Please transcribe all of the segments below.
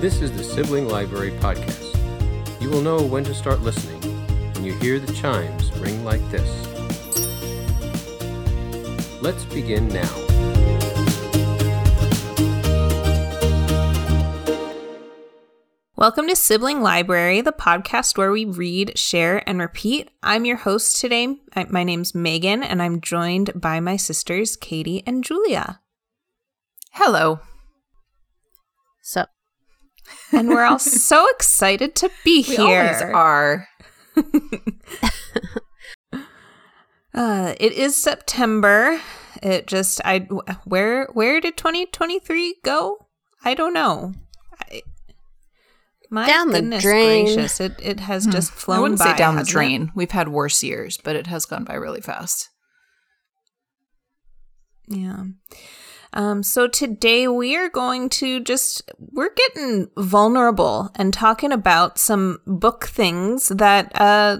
This is the Sibling Library Podcast. You will know when to start listening when you hear the chimes ring like this. Let's begin now. Welcome to Sibling Library, the podcast where we read, share, and repeat. I'm your host today. My name's Megan, and I'm joined by my sisters, Katie and Julia. Hello. So And we're all so excited to be We here. always are. Uh, it is September. It just I where where did 2023 go? I don't know. I, my Down the goodness drain. gracious, it it has just flown Hmm. I wouldn't by. say down the hasn't it? drain. We've had worse years, but it has gone by really fast. Yeah. Um, so today we are going to just we're getting vulnerable and talking about some book things that uh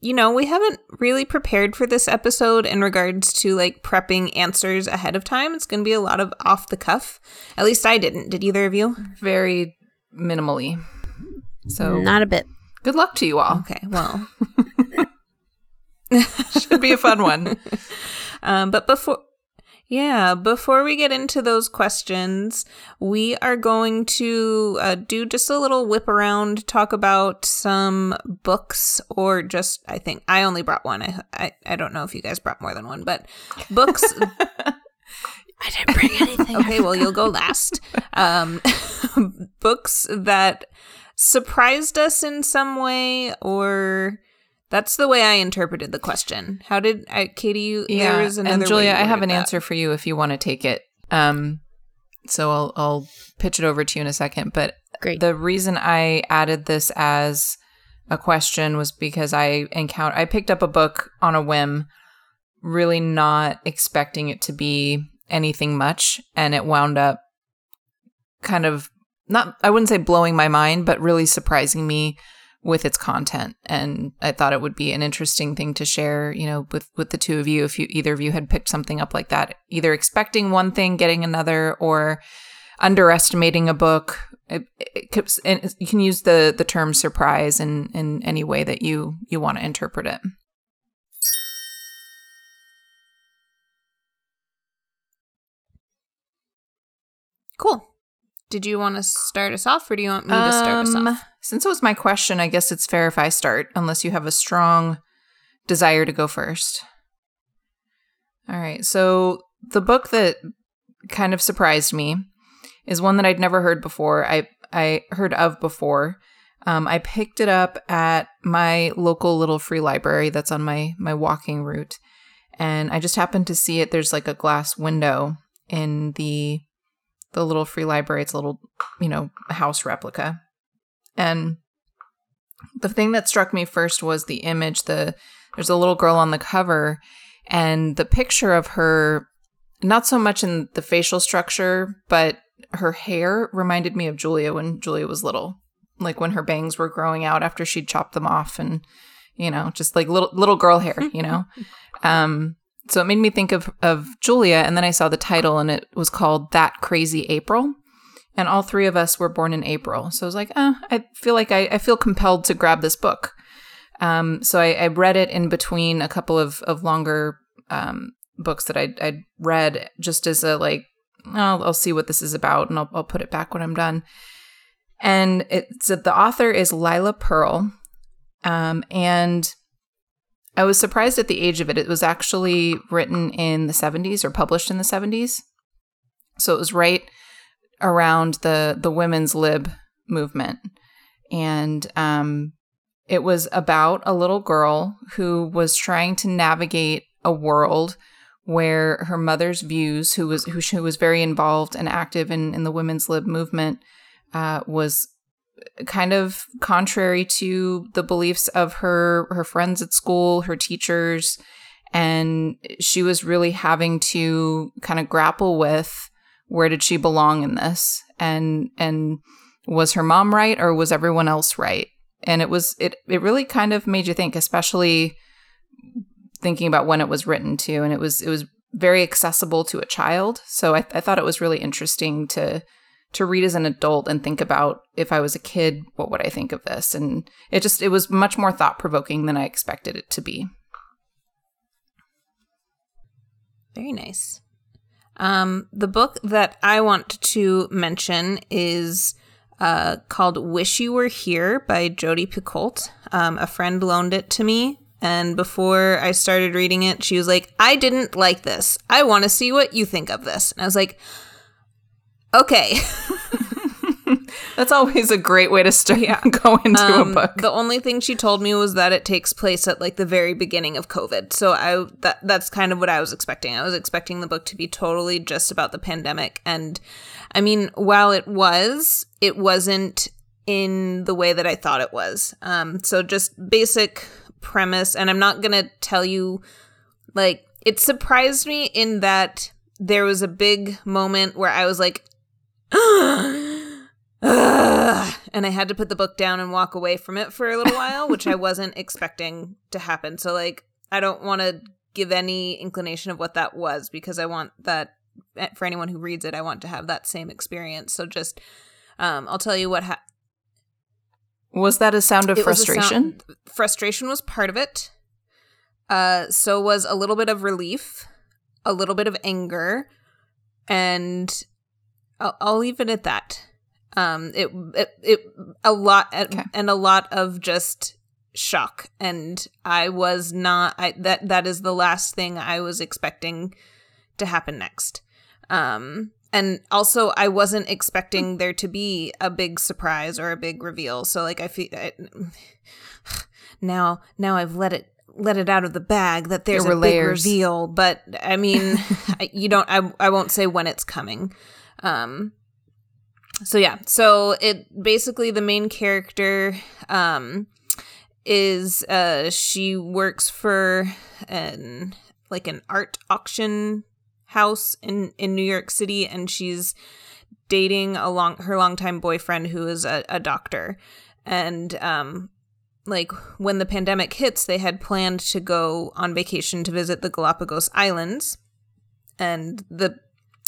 you know we haven't really prepared for this episode in regards to like prepping answers ahead of time. It's going to be a lot of off the cuff. At least I didn't. Did either of you? Very minimally. So not a bit. good luck to you all. Okay. Well, Should be a fun one. Um, but before, yeah, before we get into those questions, we are going to uh, do just a little whip around, talk about some books, or just I think I only brought one. I I, I don't know if you guys brought more than one, but books. I didn't bring anything. okay, well you'll go last. Um, books that surprised us in some way, or. That's the way I interpreted the question. How did I, Katie? You, yeah. there was another and Julia, you I have an that. answer for you if you want to take it. Um, so I'll I'll pitch it over to you in a second. But Great. the reason I added this as a question was because I encountered I picked up a book on a whim, really not expecting it to be anything much, and it wound up kind of not I wouldn't say blowing my mind, but really surprising me with its content and I thought it would be an interesting thing to share, you know, with with the two of you if you either of you had picked something up like that, either expecting one thing, getting another or underestimating a book. It, it, and you can use the the term surprise in in any way that you you want to interpret it. Cool. Did you want to start us off, or do you want me to start us Um, off? Since it was my question, I guess it's fair if I start, unless you have a strong desire to go first. All right. So the book that kind of surprised me is one that I'd never heard before. I I heard of before. Um, I picked it up at my local little free library that's on my my walking route, and I just happened to see it. There's like a glass window in the the little free library. It's a little, you know, house replica. And the thing that struck me first was the image. The there's a little girl on the cover, and the picture of her, not so much in the facial structure, but her hair reminded me of Julia when Julia was little, like when her bangs were growing out after she'd chopped them off, and you know, just like little little girl hair, you know. um, so it made me think of of Julia, and then I saw the title, and it was called That Crazy April and all three of us were born in April. So I was like, oh, I feel like I, I feel compelled to grab this book. Um, so I, I read it in between a couple of, of longer um, books that I'd, I'd read just as a like, oh, I'll see what this is about and I'll, I'll put it back when I'm done. And it's the author is Lila Perl. Um, and I was surprised at the age of it. It was actually written in the 70s or published in the 70s. So it was right around the the women's lib movement. And um it was about a little girl who was trying to navigate a world where her mother's views who was who, was very involved and active in in the women's lib movement uh was kind of contrary to the beliefs of her her friends at school her teachers. And she was really having to kind of grapple with where did she belong in this and and was her mom right or was everyone else right and it was it it really kind of made you think especially thinking about when it was written too and it was it was very accessible to a child so i, I thought it was really interesting to to read as an adult and think about if I was a kid, what would I think of this? And it just it was much more thought provoking than I expected it to be. Very nice. Um, the book that I want to mention is uh, called Wish You Were Here by Jodi Picoult. Um, a friend loaned it to me. And before I started reading it, she was like, I didn't like this. I want to see what you think of this. And I was like, okay. That's always a great way to start Yeah. go into Um, a book. The only thing she told me was that it takes place at like the very beginning of COVID. So I that that's kind of what I was expecting. I was expecting the book to be totally just about the pandemic. And I mean, while it was, it wasn't in the way that I thought it was. Um, so just basic premise, and I'm not gonna tell you like it surprised me in that there was a big moment where I was like, Ugh, and I had to put the book down and walk away from it for a little while, which I wasn't expecting to happen. So, like, I don't want to give any inclination of what that was because I want that eh, for anyone who reads it, I want to have that same experience. So, just um, I'll tell you what ha- was that a sound of it was frustration? sound- frustration was part of it. Uh, so was a little bit of relief, a little bit of anger, and I'll, I'll leave it at that. Um, it it, it a lot Okay. and a lot of just shock, and I was not. I that that is the last thing I was expecting to happen next. Um, and also I wasn't expecting there to be a big surprise or a big reveal. So like I feel I, now now I've let it let it out of the bag that there's There a were big reveal, but I mean I- you don't I I won't say when it's coming. Um so yeah, so it basically the main character um is uh she works for an like an art auction house in in New York City and she's dating a long her longtime boyfriend who is a, a doctor. And um like when the pandemic hits they had planned to go on vacation to visit the Galapagos Islands. And the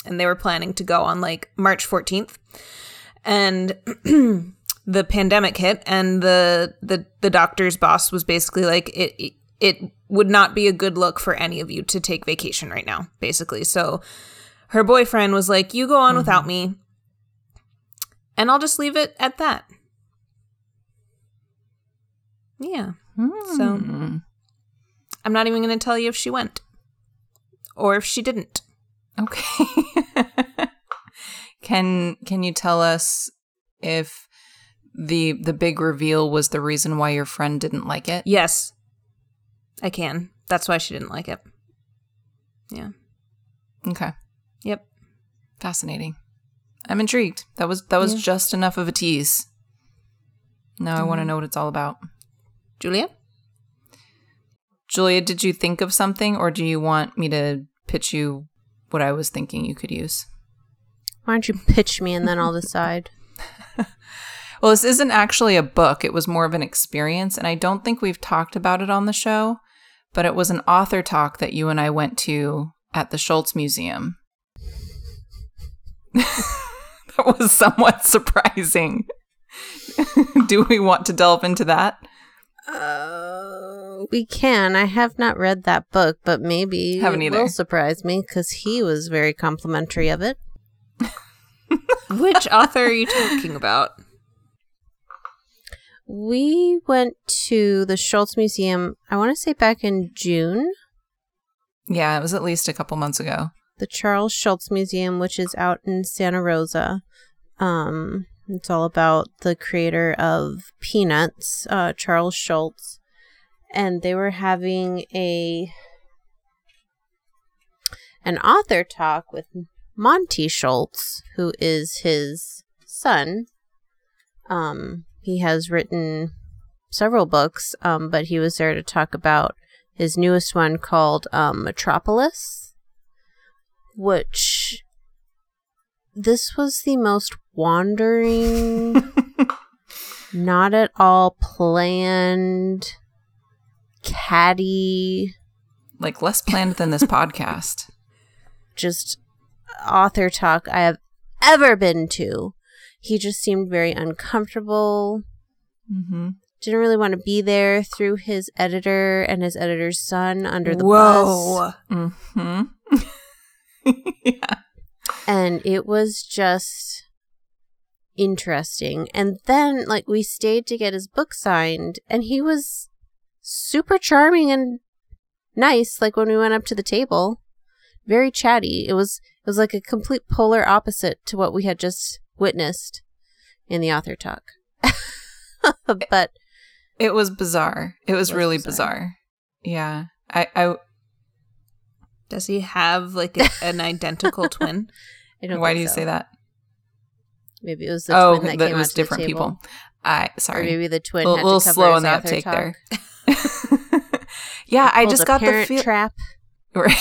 and they were planning to go on like March 14th and the pandemic hit and the the the doctor's boss was basically like it, it it would not be a good look for any of you to take vacation right now basically. So her boyfriend was like you go on without me and I'll just leave it at that. Yeah. So Hmm. I'm not even going to tell you if she went or if she didn't Okay. can can you tell us if the the big reveal was the reason why your friend didn't like it? yes I can that's why she didn't like it yeah Okay. yep Fascinating. I'm intrigued. That was that was Yeah. just enough of a tease. Now I want to mm-hmm. know what it's all about. Julia Julia, did you think of something or do you want me to pitch you what I was thinking you could use? Why don't you pitch me and then I'll decide? Well, this isn't actually a book. It was more of an experience, and I don't think we've talked about it on the show, but it was an author talk that you and I went to at the Schulz Museum. that was somewhat surprising. Do we want to delve into that? Uh, we can. I have not read that book, but maybe Haven't it either. will surprise me because he was very complimentary of it. Which author are you talking about? We went to the Schulz Museum, I want to say back in June. Yeah, it was at least a couple months ago. the Charles Schulz Museum, which is out in Santa Rosa. Um, it's all about the creator of Peanuts, uh, Charles Schulz, and they were having a an author talk with Monte Schulz, who is his son. Um, he has written several books, um, but he was there to talk about his newest one called um, Metropolis which this was the most wandering, not at all planned, catty, Like less planned than this podcast. just author talk I have ever been to. He just seemed very uncomfortable. Mm-hmm. Didn't really want to be there through his editor and his editor's son under the bus. Whoa. Mm-hmm. yeah. And it was just interesting. And then, like, we stayed to get his book signed, and he was super charming and nice. Like when we went up to the table, very chatty. It was it was like a complete polar opposite to what we had just witnessed in the author talk. but It was bizarre. It was, was really bizarre. bizarre. Yeah. I, I Does he have like a, an identical twin? I don't. why do you so. say that? Maybe it was the oh, twin that that came was out to the different people. I Or sorry. maybe the twin a had little cover slow on the uptake there. yeah, I just got the feel. trap. Right.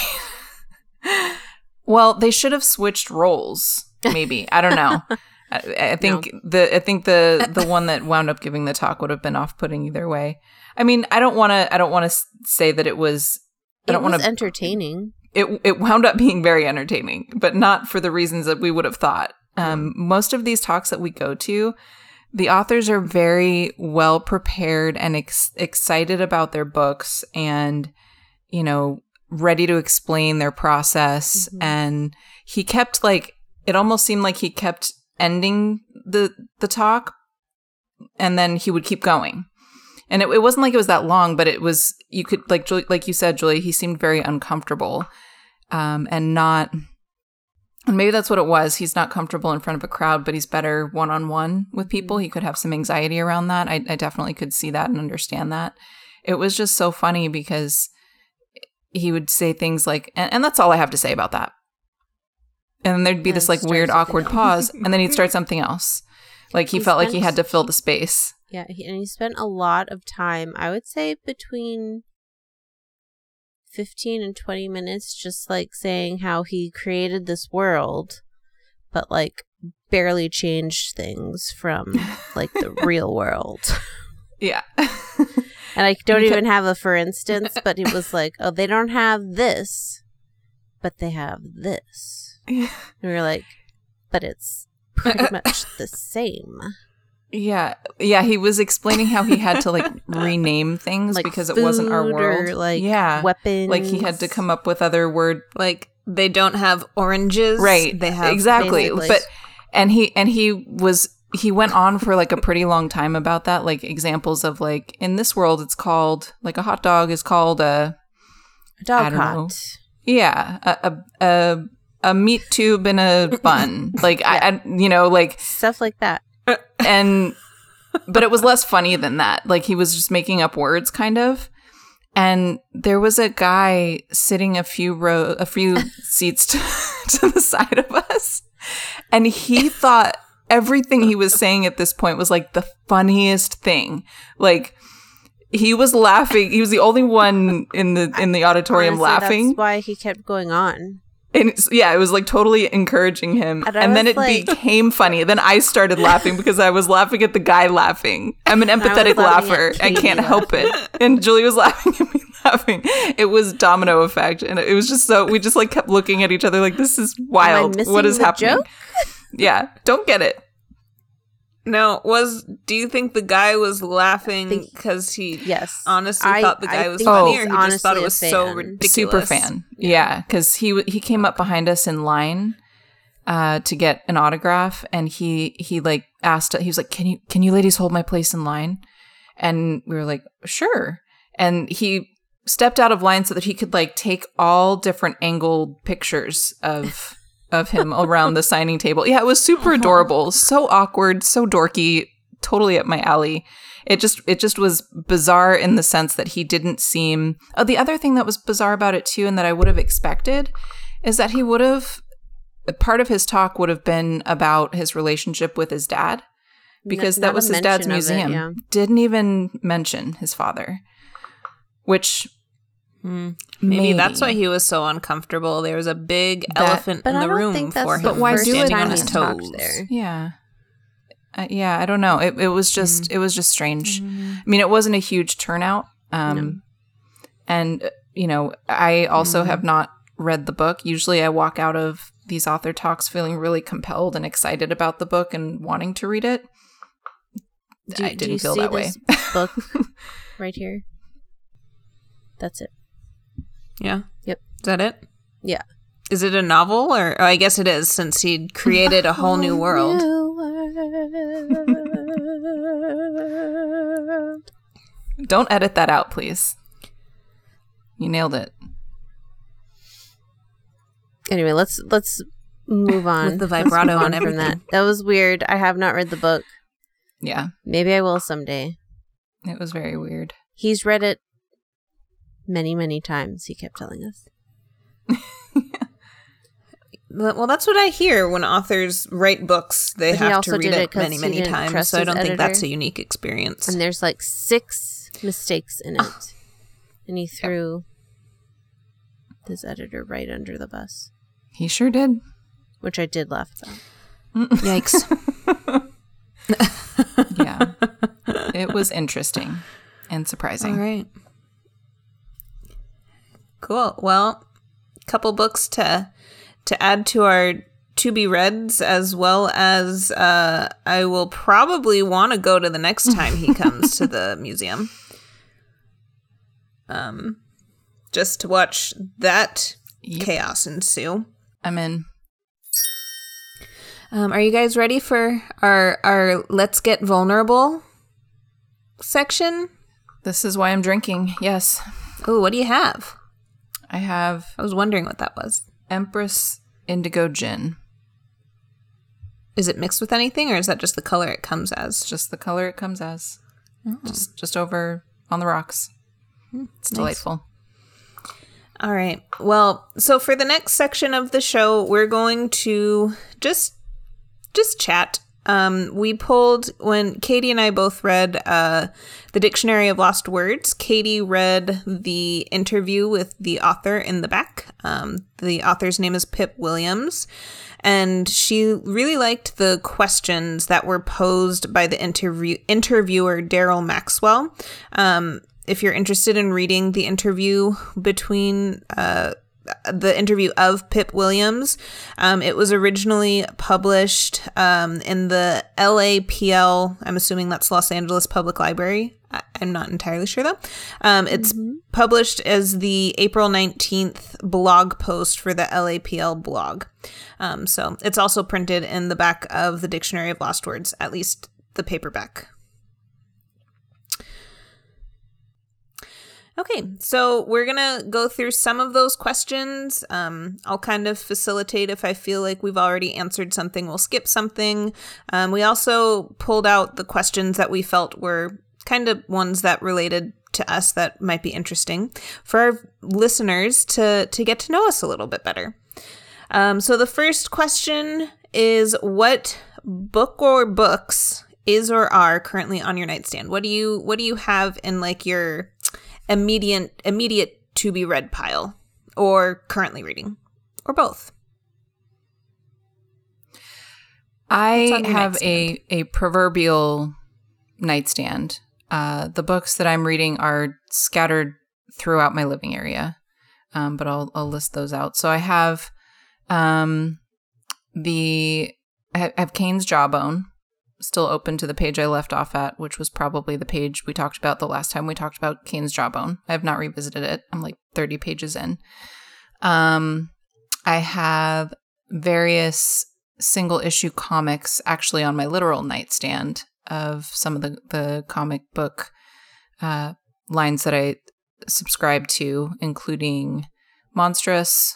well, they should have switched roles. Maybe I don't know. I, I think the I think the the one that wound up giving the talk would have been off putting either way. I mean, I don't want to. I don't want to say that it was. I It don't want to. entertaining. It it wound up being very entertaining, but not for the reasons that we would have thought. Um, most of these talks that we go to, the authors are very well prepared and ex- excited about their books, and you know, ready to explain their process. Mhm. And he kept like it almost seemed like he kept ending the the talk, and then he would keep going. And it, it wasn't like it was that long, but it was you could like Julie, like you said, Julie. He seemed very uncomfortable, um, and not. And maybe that's what it was. He's not comfortable in front of a crowd, but he's better one on one with people. He could have some anxiety around that. I, I definitely could see that and understand that. It was just so funny because he would say things like, and, and that's all I have to say about that. And then there'd be And this like weird, awkward else. pause, and then he'd start something else. Like he, He felt like he had to fill the space. Yeah, he, and he spent a lot of time, I would say between 15 and 20 minutes just like saying how he created this world, but like barely changed things from like the real world. Yeah. And I don't even have a for instance, but it was like, oh, they don't have this, but they have this. And we were like, but it's pretty much the same. Yeah, yeah. He was explaining how he had to like rename things Like because it wasn't our world. or, like yeah, weapons. like he had to come up with other word. Like they don't have oranges. Right, They have exactly. basically- But and he and he was he went on for like a pretty long time about that. Like examples of like in this world, it's called like a hot dog is called a A dog don't know. hot. yeah a a a, a meat tube in a bun. Like I, I you know like Stuff like that. And but it was less funny than that. Like he was just making up words kind of. And there was a guy sitting a few row a few seats to, to the side of us. And he thought everything he was saying at this point was like the funniest thing. Like he was laughing. He was the only one in the in the auditorium Honestly, laughing. That's why he kept going on. And it's, yeah, it was like totally encouraging him. And And, then it like- became funny. Then I started laughing because I was laughing at the guy laughing. I'm an empathetic laughing laugher. I can't help it. And Julie was laughing at me laughing. It was domino effect. And it was just so, we just like kept looking at each other like, this is wild. What is happening? joke? Yeah, don't get it. No, was do you think the guy was laughing because he Yes. honestly I- thought the I guy was think funny, he's or he just thought it was so ridiculous? Super fan. Yeah, because he w- he came up behind us in line uh, to get an autograph, and he he like asked. He was like, "Can you can you ladies hold my place in line?" And we were like, "Sure." And he stepped out of line so that he could like take all different angled pictures of of him around the signing table. Yeah, it was super uh-huh. adorable, so awkward, so dorky, totally up my alley. It just it just was bizarre in the sense that he didn't seem. Oh, the other thing that was bizarre about it too, and that I would have expected, is that he would have part of his talk would have been about his relationship with his dad because N- that was his dad's of it, museum. yeah. Didn't even mention his father, which Hmm. Maybe, that's why he was so uncomfortable. There was a big That- elephant in I the don't room think that's for the him. But why first do it on his he talked toes. there. Yeah. Uh, yeah, I don't know. It it was just Mm-hmm. it was just strange. I mean, it wasn't a huge turnout. Um No. and uh, you know, I also Mm-hmm. have not read the book. Usually I walk out of these author talks feeling really compelled and excited about the book and wanting to read it. Do, I didn't you feel see that way. book right here. That's it. Yeah. Yep. Is that it? Yeah. Is it a novel or oh, I guess it is since he created a whole new world. world. Don't edit that out, please. You nailed it. Anyway, let's let's move on With the vibrato on from that. everything. That was weird. I have not read the book. Yeah, Maybe I will someday. it was very weird. He's read it many, many times. He kept telling us. Well, that's what I hear when authors write books. They But have to read did it it 'cause many, many times. So I don't think that's a unique experience. And there's like six mistakes in ah. it. and he threw his editor right under the bus, He sure did. which I did laugh about. Mm. Yikes. Yeah, it was interesting and surprising. All right. Cool. Well, couple books to to add to our to be reads as well as uh I will probably want to go to the next time he comes to the museum. Um just to watch that Yep. chaos ensue. I'm in. Um, are you guys ready for our our let's get vulnerable section? This is why I'm drinking. Yes, Oh, what do you have? I have I was wondering what that was. Empress Indigo Gin. Is it mixed with anything, or is that just the color it comes as? Just the color it comes as. Oh. Just just over on the rocks. Hmm, it's delightful. All right. Well, so for the next section of the show, we're going to just just chat. Um, we pulled when Katie and I both read uh, the Dictionary of Lost Words. Katie read the interview with the author in the back. Um, the author's name is Pip Williams, and she really liked the questions that were posed by the interview interviewer Daryl Maxwell. Um, if you're interested in reading the interview between uh, the interview of Pip Williams, um, it was originally published um, in the LAPL. I'm assuming that's Los Angeles Public Library. I- I'm not entirely sure though. Um, it's published as the April 19th blog post for the LAPL blog. Um, so it's also printed in the back of the Dictionary of Lost Words, at least the paperback. Okay, so we're gonna go through some of those questions. Um, I'll kind of facilitate if I feel like we've already answered something, we'll skip something. Um, we also pulled out the questions that we felt were kind of ones that related to us that might be interesting for our listeners to to get to know us a little bit better. Um, so the first question is what book or books is or are currently on your nightstand? What do you what do you have in like your immediate immediate to be read pile or currently reading or both? I have a, a proverbial nightstand. Uh, the books that I'm reading are scattered throughout my living area, um, but I'll, I'll list those out. So I have um, the I have Cain's Jawbone still open to the page I left off at, which was probably the page we talked about the last time we talked about Cain's Jawbone. I have not revisited it. I'm like 30 pages in. Um, I have various single issue comics actually on my literal nightstand of some of the, the comic book uh, lines that I subscribe to, including Monstrous,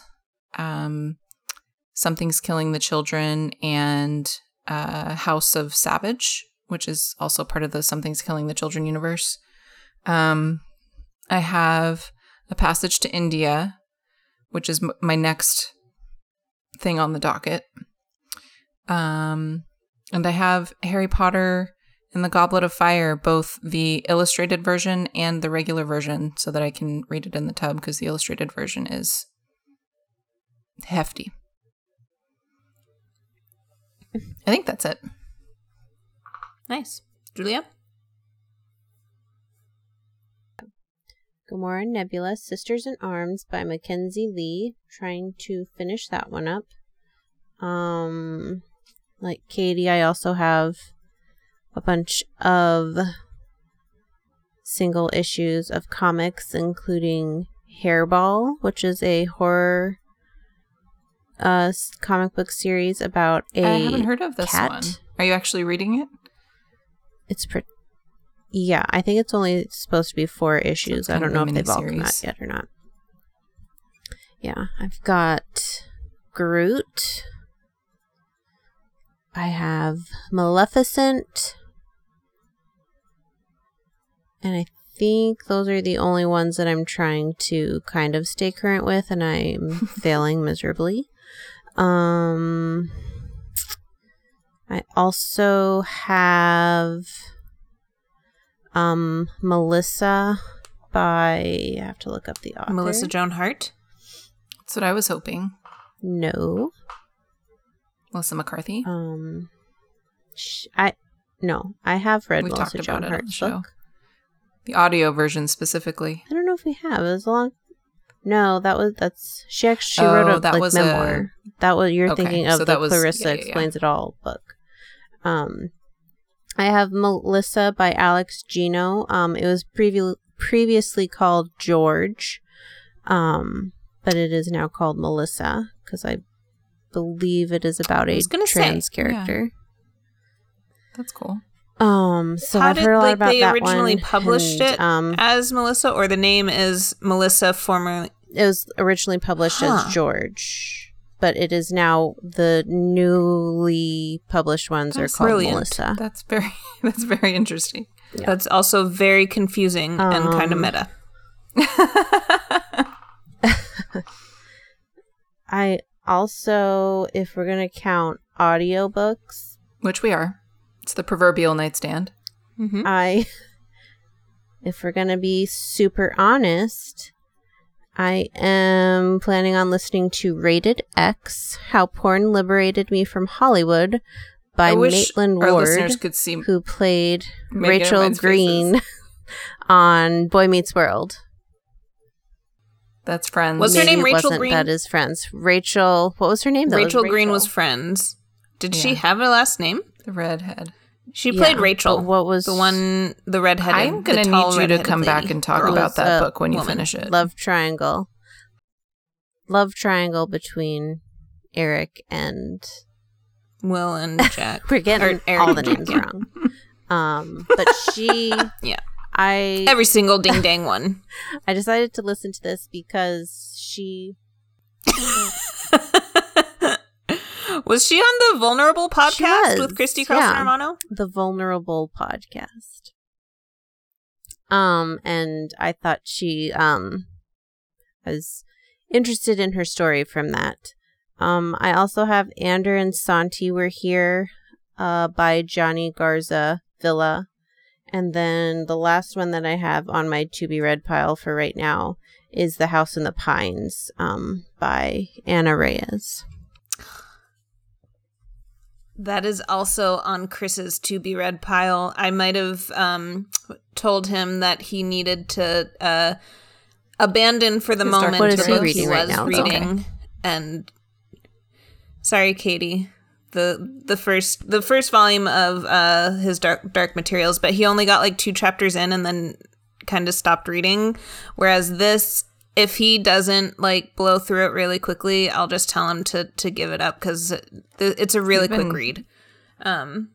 um, Something's Killing the Children, and uh, House of Savage, which is also part of the Something's Killing the Children universe. Um, I have A Passage to India, which is m- my next thing on the docket. Um, and I have Harry Potter and the Goblet of Fire, both the illustrated version and the regular version, so that I can read it in the tub because the illustrated version is hefty. I think that's it. Nice. Julia? Gamora and Nebula, Sisters in Arms by Mackenzi Lee. Trying to finish that one up. Um, like Katie, I also have a bunch of single issues of comics, including Hairball, which is a horror uh s- comic book series about a I haven't heard of this cat. one. Are you actually reading it? It's pretty. Yeah, I think it's only supposed to be four issues. I don't know if they've all come out yet or not. Yeah, I've got Groot. I have Maleficent. And I think those are the only ones that I'm trying to kind of stay current with, and I'm failing miserably. Um, I also have um Melissa by I have to look up the author. Melissa Joan Hart. That's what I was hoping. No. Melissa McCarthy. Um sh- I no, I have read We Melissa talked Joan about it on the Hart's show. book. the audio version specifically. I don't know if we have. It was a long No, that was that's she actually she wrote Oh, a that like was a- memoir. that was you're Okay, thinking of so the was- Clarissa yeah, yeah, yeah. explains it all book. Um I have Melissa by Alex Gino. Um it was previ- previously called George. Um but it is now called Melissa because I believe it is about a say, trans yeah. character. That's cool. Um so How I've did heard a lot like about they that originally one, published and, it Um as Melissa, or the name is Melissa formerly? It was originally published Huh. as George, but it is now the newly published ones That's are called brilliant. Melissa. That's very that's very interesting. Yeah. That's also very confusing and kind of Um, meta. I also, if we're gonna count audiobooks, Which we are. It's the proverbial nightstand. hmm I, if we're gonna be super honest, I am planning on listening to Rated X: How Porn Liberated Me from Hollywood by I wish Maitland Ward. listeners could see who played Megan Rachel Green on Boy Meets World. That's friends. Was her name it Rachel wasn't Green? That is friends. Rachel. What was her name? That Rachel, was Green was friends. Did she have a last name? the redhead. She played but Rachel. What was the one, the redheaded? I'm gonna need you to come back and talk about that uh, book when you woman. finish it. Love Triangle. Love Triangle between Eric and Will and Jack. we're getting Or Eric all the names wrong. Um, but she, Yeah. I, Every single ding dang one. I decided to listen to this because she Was she on the Vulnerable podcast with Christy Carlson yeah. Romano? the vulnerable podcast um and i thought she um was interested in her story from that um i also have ander and santi were here uh by jonny garza villa and then the last one that i have on my to be read pile for right now is the house in the pines um by ana reyes That is also on Chris's to be read pile. I might have um, told him that he needed to uh, abandon for the moment What is he reading right was now? It's okay. reading. And sorry, Katie. The the first the first volume of uh, his dark dark materials, but he only got like two chapters in and then kind of stopped reading. Whereas this, if he doesn't like blow through it really quickly, I'll just tell him to to give it up because it's a really He's quick read. Um,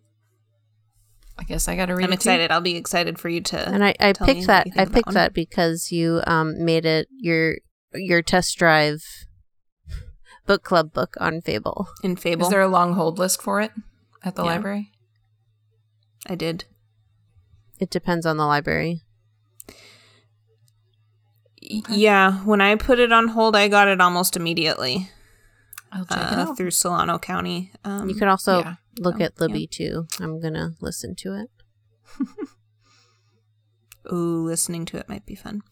I guess I got to read I'm it too. excited. I'll be excited for you to. and I, I tell picked that I think that picked that because you um made it your your test drive book club book on Fable. in Fable. Is there a long hold list for it at the Yeah. library? I did. It depends on the library. Y- Yeah, when I put it on hold, I got it almost immediately I'll check it uh, out. through Solano County. Um, you could also yeah. look um, at Libby too. I'm gonna listen to it. Ooh, listening to it might be fun.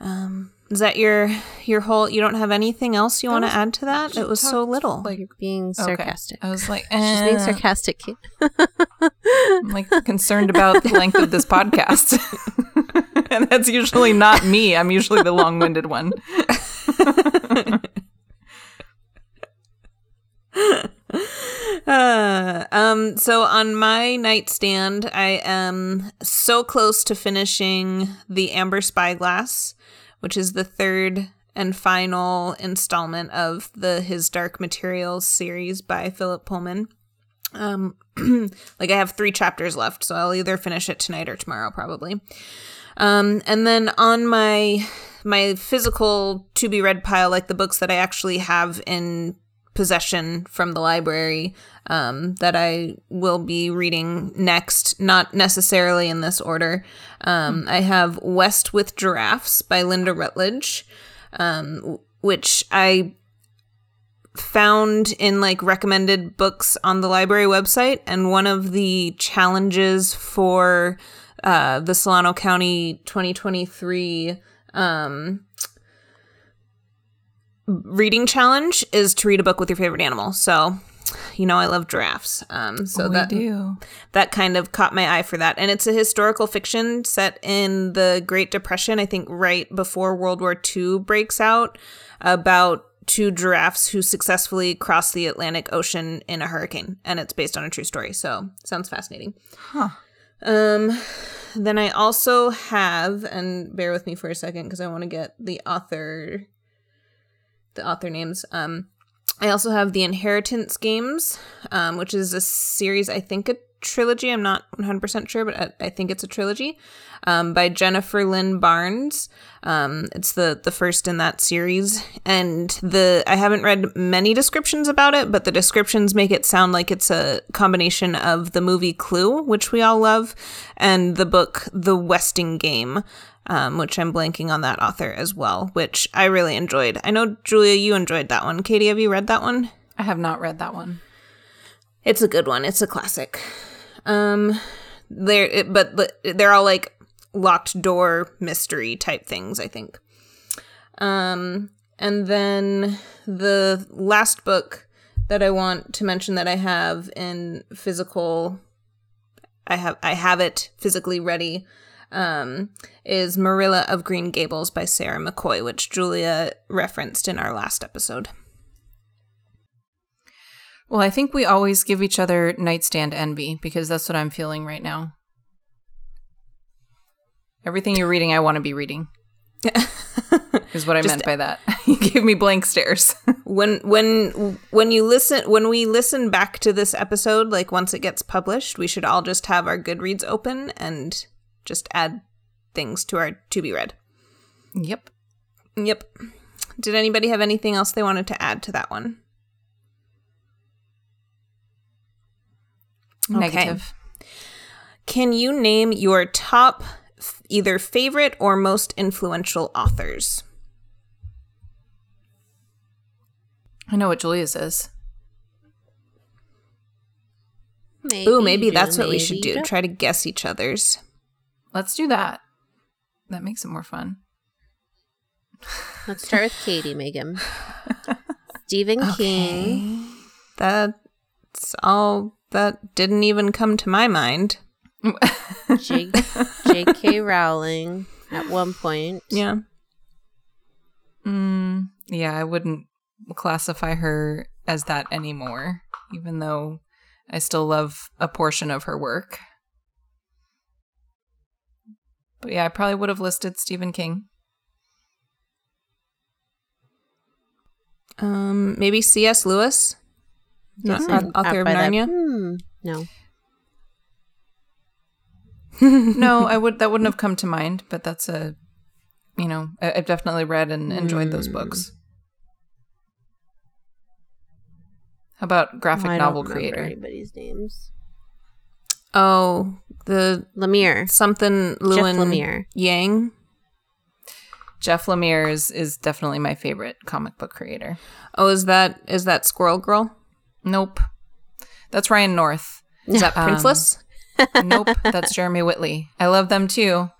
Um, is that your your whole? You don't have anything else you want to add to that? It was so little. like- You're being Okay. sarcastic. I was like, She's being eh. sarcastic. I'm like concerned about the length of this podcast. and that's usually not me. I'm usually the long winded one. Uh, um, so on my nightstand, I am so close to finishing the Amber Spyglass, which is the third and final installment of the His Dark Materials series by Philip Pullman. Um, like I have three chapters left, so I'll either finish it tonight or tomorrow, probably. Um, and then on my my physical to be read pile, like the books that I actually have in possession from the library um, that I will be reading next, not necessarily in this order. Um, I have West with Giraffes by Lynda Rutledge, um, which I found in like recommended books on the library website. And one of the challenges for uh, the Solano County 2023 um, reading challenge is to read a book with your favorite animal. So, you know, I love giraffes. Um, so we that do. that kind of caught my eye for that. And it's a historical fiction set in the Great Depression, I think right before World War II breaks out, about two giraffes who successfully cross the Atlantic Ocean in a hurricane. And it's based on a true story. So sounds fascinating. Huh. Um, then I also have, and bear with me for a second because I want to get the author, the author names. Um, I also have the Inheritance Games, um, which is a series, I think a trilogy. I'm not 100% sure, but I, I think it's a trilogy um, by Jennifer Lynn Barnes. Um, it's the the first in that series, and the I haven't read many descriptions about it, but the descriptions make it sound like it's a combination of the movie Clue, which we all love, and the book The Westing Game. Um, which I'm blanking on that author as well, which I really enjoyed. I know Julia, you enjoyed that one. Katie, have you read that one? I have not read that one. It's a good one. It's a classic. Um, they're but but they're all like locked door mystery type things. I think. Um, and then the last book that I want to mention that I have in physical, I have I have it physically ready. Um, is Marilla of Green Gables by Sarah McCoy, which Julia referenced in our last episode. Well, I think we always give each other nightstand envy because that's what I'm feeling right now. Everything you're reading, I want to be reading. is what I Just- meant by that. you gave me blank stares. when when when you listen when we listen back to this episode like once it gets published we should all just have our goodreads open and just add things to our to be read yep. yep did anybody have anything else they wanted to add to that one Okay. Negative. can you name your top f- either favorite or most influential authors I know what Julia's is. Maybe ooh maybe that's do, what we should do try to guess each other's Let's do that. That makes it more fun. Let's start with Katie, Megan. Stephen King. that's all that didn't even come to my mind J- J.K. Rowling at one point. yeah Mm, yeah, I wouldn't classify her as that anymore, even though I still love a portion of her work. But yeah, I probably would have listed Stephen King. Um, maybe C.S. Lewis, not Yes, au- author of. Narnia. Hmm, no. No, I would that wouldn't have come to mind, but that's a you know, I, I've definitely read and enjoyed those Mm. books. How about graphic I don't novel remember creator? anybody's names. Oh, the Lemire. something Lewin Lemire. Yang. Jeff Lemire is, is definitely my favorite comic book creator. Oh, is that is that Squirrel Girl? Nope. That's Ryan North. Is that Um, Princeless? nope, that's Jeremy Whitley. I love them too,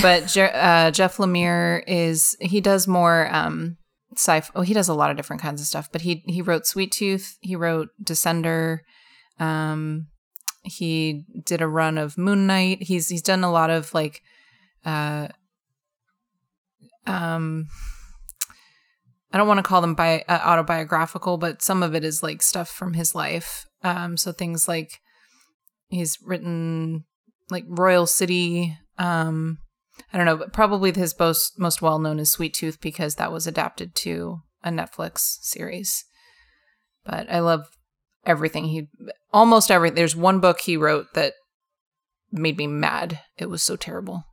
but Je- uh, Jeff Lemire is he does more um, sci. Oh, he does a lot of different kinds of stuff. But he he wrote Sweet Tooth. He wrote Descender. Um, he did a run of Moon Knight. He's he's done a lot of like, uh, um. I don't want to call them bi- uh, autobiographical, but some of it is like stuff from his life. Um, so things like he's written like Royal City. Um, I don't know, but probably his most most well known is Sweet Tooth because that was adapted to a Netflix series. But I love everything he almost every there's one book he wrote that made me mad. It was so terrible.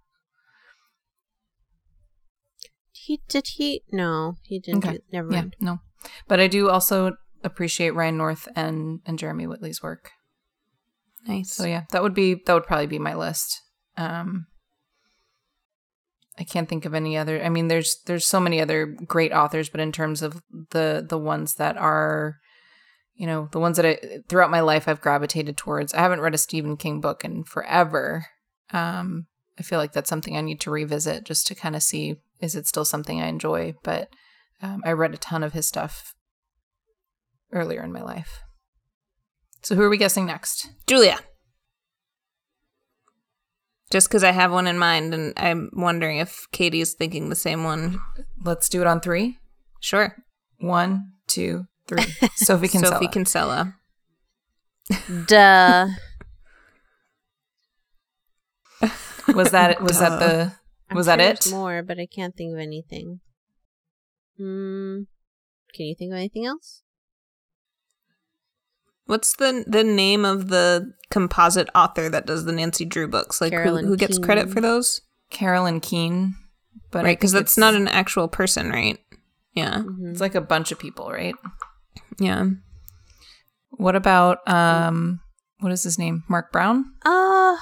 He did he? No, he didn't. Okay. Do, never Yeah, mind. no. But I do also appreciate Ryan North and and Jeremy Whitley's work. Nice. So yeah, that would be that would probably be my list. Um I can't think of any other I mean there's there's so many other great authors, but in terms of the the ones that are you know, the ones that I throughout my life I've gravitated towards. I haven't read a Stephen King book in forever. Um I feel like that's something I need to revisit just to kind of see is it still something I enjoy, but um, I read a ton of his stuff earlier in my life. So who are we guessing next? Julia. Just because I have one in mind, and I'm wondering if Katie's thinking the same one. Let's do it on three. Sure. One, two, three. Sophie Kinsella. Sophie Kinsella. Duh. was that was that the I'm was sure that it? More, but I can't think of anything. Hmm. Can you think of anything else? What's the the name of the composite author that does the Nancy Drew books? Like who, who gets credit for those? Carolyn Keene. But right, because that's not an actual person, right? Yeah, Mhm. It's like a bunch of people, right? Yeah. What about um what is his name? Marc Brown? Uh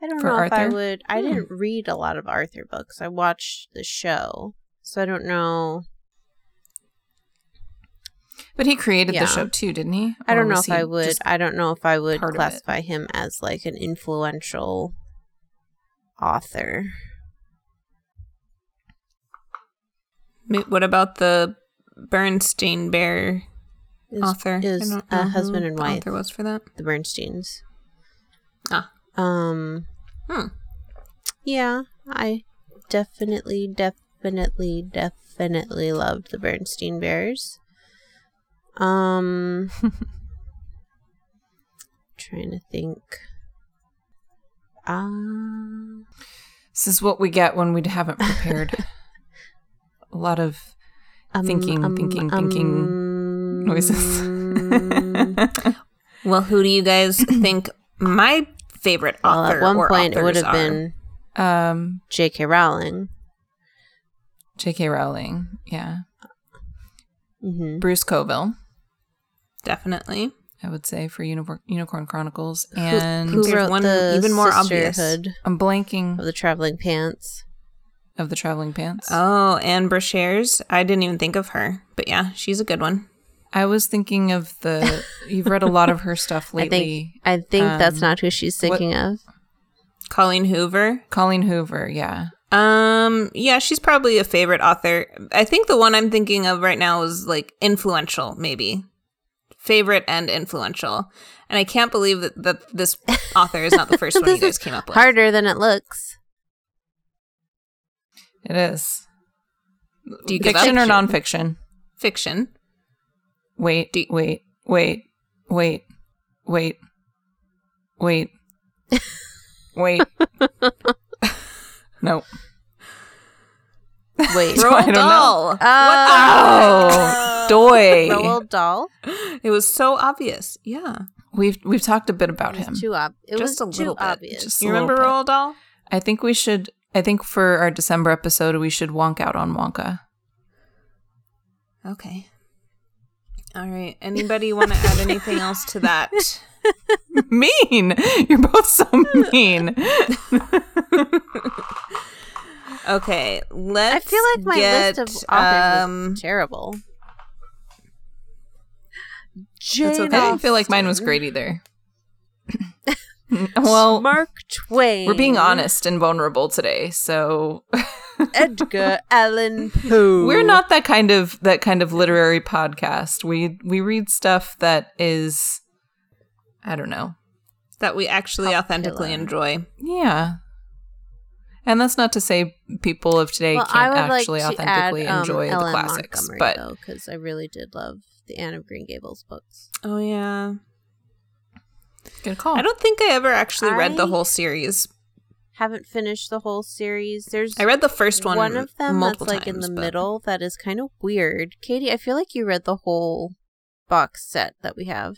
I don't know if I would. I Hmm. didn't read a lot of Arthur books. I watched the show, so I don't know. But he created Yeah. the show too, didn't he? I don't know if I would. I don't know if I would part of it? classify him as like an influential author. What about the Berenstain Bear Is, author? is a who husband and the wife. Author was for that. The Berenstains. Ah. Um. Hmm. Yeah, I definitely, definitely, definitely loved the Berenstain Bears. Um, trying to think. Um, This is what we get when we haven't prepared. a lot of um, Thinking, um, thinking, thinking um, noises. Well, who do you guys think my favorite well, author at one or point it would have are? been um J.K. Rowling. J.K. Rowling, yeah. hmm Bruce Coville, definitely. I would say for Unicorn, Unicorn Chronicles, and Who There's wrote one the even more obvious. Sisterhood I'm blanking of the Traveling Pants? Of the Traveling Pants. Oh, Ann Brashares. I didn't even think of her, but yeah, she's a good one. I was thinking of the. You've read a lot of her stuff lately. I think. I think that's Um, not who she's what- thinking of. Colleen Hoover. Colleen Hoover, yeah. Um, yeah, she's probably a favorite author. I think the one I'm thinking of right now is like influential, maybe. Favorite and influential. And I can't believe that, that this author is not the first one you guys came up with. Harder than it looks. It is. Do you give Fiction up? or nonfiction? Fiction. Wait, Do- wait, wait, wait, wait, wait, wait. no. Wait. I Roald don't know. Dahl. Uh, oh, Doy. Roald Dahl. It was so obvious. Yeah. We've we've talked a bit about It him. was too ob- It Just was a little too bit. obvious. Just- You a remember bit. Roald Dahl? I think we should. I think for our December episode, we should wonk out on Wonka. Okay. All right. Anybody want to add anything else to that? mean. You're both so mean. Okay, let's. I feel like my get, list of authors um, is terrible. That's okay. I didn't feel like mine was great either. well, Mark Twain. we're being honest and vulnerable today, so Edgar Allan Poe. we're not that kind of that kind of literary podcast. We we read stuff that is, I don't know, that we actually authentically enjoy. yeah. And that's not to say people of today Well, can't actually like authentically add, um, enjoy the classics, Montgomery, but because I really did love the Anne of Green Gables books. Oh yeah. Good call. I don't think I ever actually read the whole series. Haven't finished the whole series. There's I read the first one. one of them that's like in the but- middle that is kind of weird. Katie, I feel like you read the whole box set that we have.